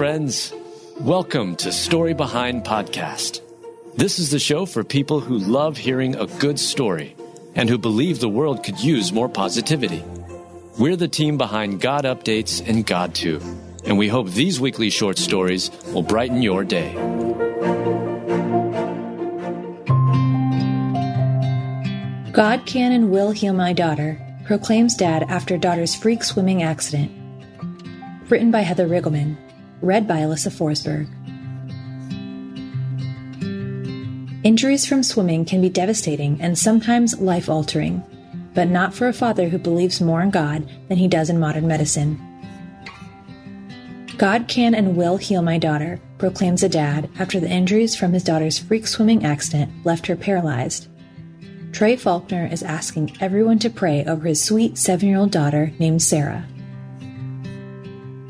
friends. Welcome to Story Behind Podcast. This is the show for people who love hearing a good story and who believe the world could use more positivity. We're the team behind God Updates and GodTube, and we hope these weekly short stories will brighten your day. God can and will heal my daughter, proclaims dad after daughter's freak swimming accident. Written by Heather Riggleman. Read by Alyssa Forsberg. Injuries from swimming can be devastating and sometimes life altering, but not for a father who believes more in God than he does in modern medicine. God can and will heal my daughter, proclaims a dad after the injuries from his daughter's freak swimming accident left her paralyzed. Trey Faulkner is asking everyone to pray over his sweet seven year old daughter named Sarah.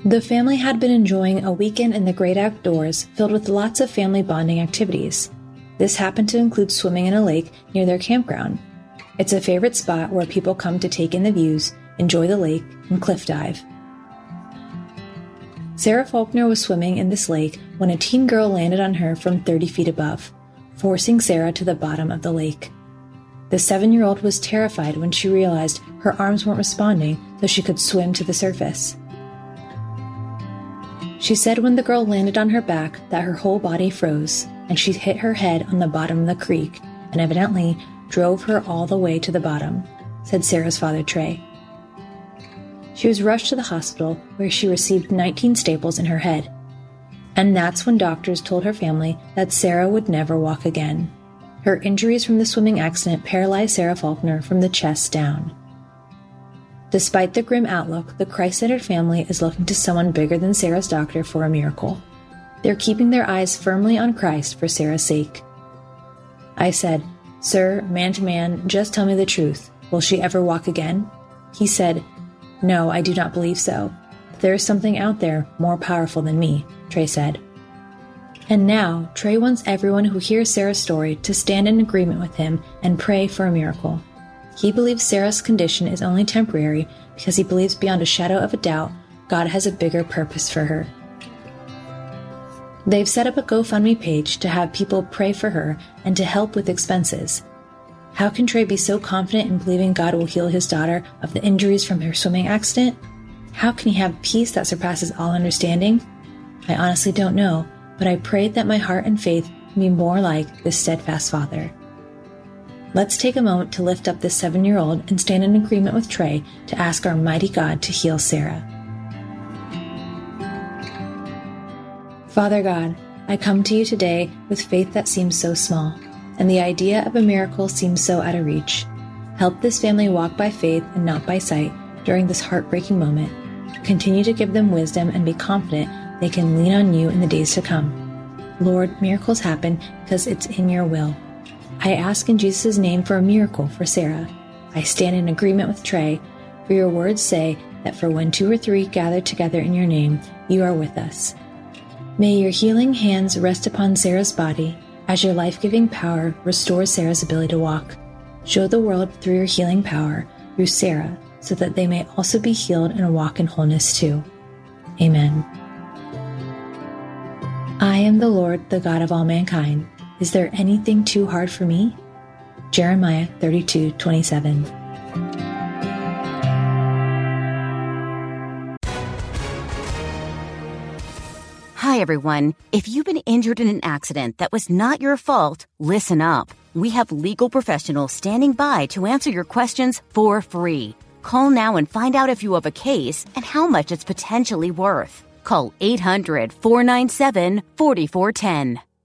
The family had been enjoying a weekend in the great outdoors filled with lots of family bonding activities. This happened to include swimming in a lake near their campground. It's a favorite spot where people come to take in the views, enjoy the lake, and cliff dive. Sarah Faulkner was swimming in this lake when a teen girl landed on her from 30 feet above, forcing Sarah to the bottom of the lake. The seven year old was terrified when she realized her arms weren't responding so she could swim to the surface. She said when the girl landed on her back that her whole body froze and she hit her head on the bottom of the creek and evidently drove her all the way to the bottom, said Sarah's father Trey. She was rushed to the hospital where she received 19 staples in her head. And that's when doctors told her family that Sarah would never walk again. Her injuries from the swimming accident paralyzed Sarah Faulkner from the chest down. Despite the grim outlook, the Christ centered family is looking to someone bigger than Sarah's doctor for a miracle. They're keeping their eyes firmly on Christ for Sarah's sake. I said, Sir, man to man, just tell me the truth. Will she ever walk again? He said, No, I do not believe so. There is something out there more powerful than me, Trey said. And now, Trey wants everyone who hears Sarah's story to stand in agreement with him and pray for a miracle. He believes Sarah's condition is only temporary because he believes beyond a shadow of a doubt God has a bigger purpose for her. They've set up a GoFundMe page to have people pray for her and to help with expenses. How can Trey be so confident in believing God will heal his daughter of the injuries from her swimming accident? How can he have peace that surpasses all understanding? I honestly don't know, but I prayed that my heart and faith be more like this steadfast father. Let's take a moment to lift up this seven year old and stand in agreement with Trey to ask our mighty God to heal Sarah. Father God, I come to you today with faith that seems so small, and the idea of a miracle seems so out of reach. Help this family walk by faith and not by sight during this heartbreaking moment. Continue to give them wisdom and be confident they can lean on you in the days to come. Lord, miracles happen because it's in your will. I ask in Jesus' name for a miracle for Sarah. I stand in agreement with Trey, for your words say that for when two or three gather together in your name, you are with us. May your healing hands rest upon Sarah's body as your life giving power restores Sarah's ability to walk. Show the world through your healing power through Sarah so that they may also be healed and walk in wholeness too. Amen. I am the Lord, the God of all mankind. Is there anything too hard for me? Jeremiah 32 27. Hi, everyone. If you've been injured in an accident that was not your fault, listen up. We have legal professionals standing by to answer your questions for free. Call now and find out if you have a case and how much it's potentially worth. Call 800 497 4410.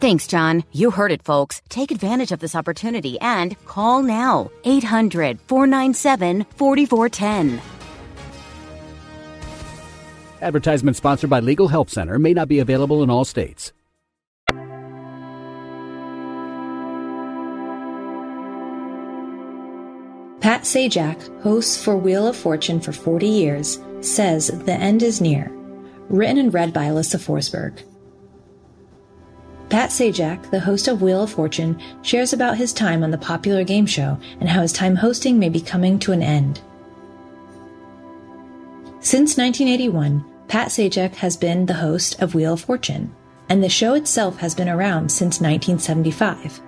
Thanks, John. You heard it, folks. Take advantage of this opportunity and call now 800 497 4410. Advertisement sponsored by Legal Help Center may not be available in all states. Pat Sajak, hosts for Wheel of Fortune for 40 years, says the end is near. Written and read by Alyssa Forsberg. Pat Sajak, the host of Wheel of Fortune, shares about his time on the popular game show and how his time hosting may be coming to an end. Since 1981, Pat Sajak has been the host of Wheel of Fortune, and the show itself has been around since 1975.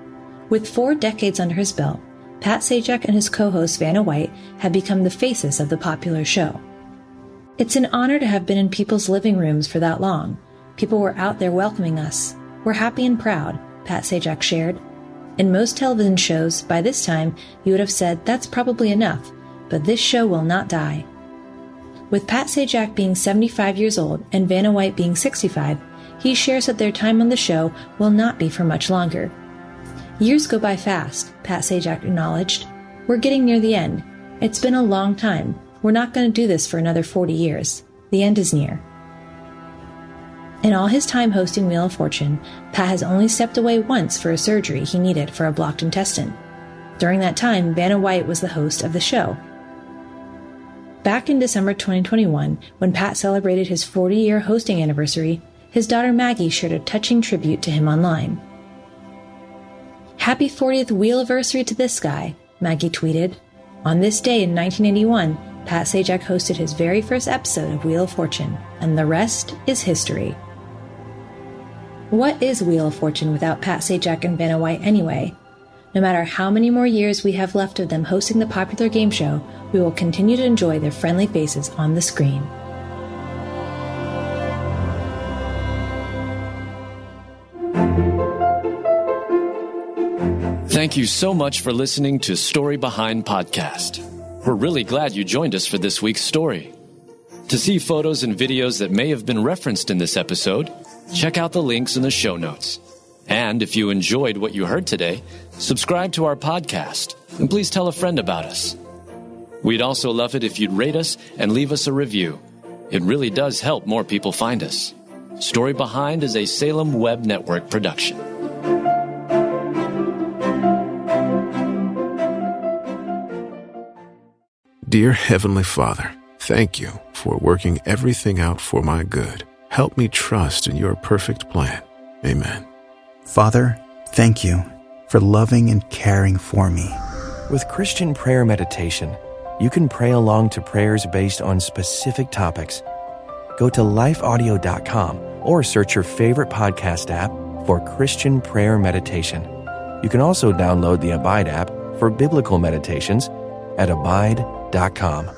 With four decades under his belt, Pat Sajak and his co host Vanna White have become the faces of the popular show. It's an honor to have been in people's living rooms for that long. People were out there welcoming us. We're happy and proud, Pat Sajak shared. In most television shows, by this time, you would have said that's probably enough, but this show will not die. With Pat Sajak being 75 years old and Vanna White being 65, he shares that their time on the show will not be for much longer. Years go by fast, Pat Sajak acknowledged. We're getting near the end. It's been a long time. We're not going to do this for another 40 years. The end is near. In all his time hosting Wheel of Fortune, Pat has only stepped away once for a surgery he needed for a blocked intestine. During that time, Vanna White was the host of the show. Back in December 2021, when Pat celebrated his 40 year hosting anniversary, his daughter Maggie shared a touching tribute to him online. Happy 40th Wheel anniversary to this guy, Maggie tweeted. On this day in 1981, Pat Sajak hosted his very first episode of Wheel of Fortune, and the rest is history. What is Wheel of Fortune without Pat Sajak and Vanna White anyway? No matter how many more years we have left of them hosting the popular game show, we will continue to enjoy their friendly faces on the screen. Thank you so much for listening to Story Behind Podcast. We're really glad you joined us for this week's story. To see photos and videos that may have been referenced in this episode, check out the links in the show notes. And if you enjoyed what you heard today, subscribe to our podcast and please tell a friend about us. We'd also love it if you'd rate us and leave us a review. It really does help more people find us. Story Behind is a Salem Web Network production. Dear Heavenly Father, thank you for working everything out for my good. Help me trust in your perfect plan. Amen. Father, thank you for loving and caring for me. With Christian prayer meditation, you can pray along to prayers based on specific topics. Go to lifeaudio.com or search your favorite podcast app for Christian prayer meditation. You can also download the Abide app for biblical meditations at abide.com.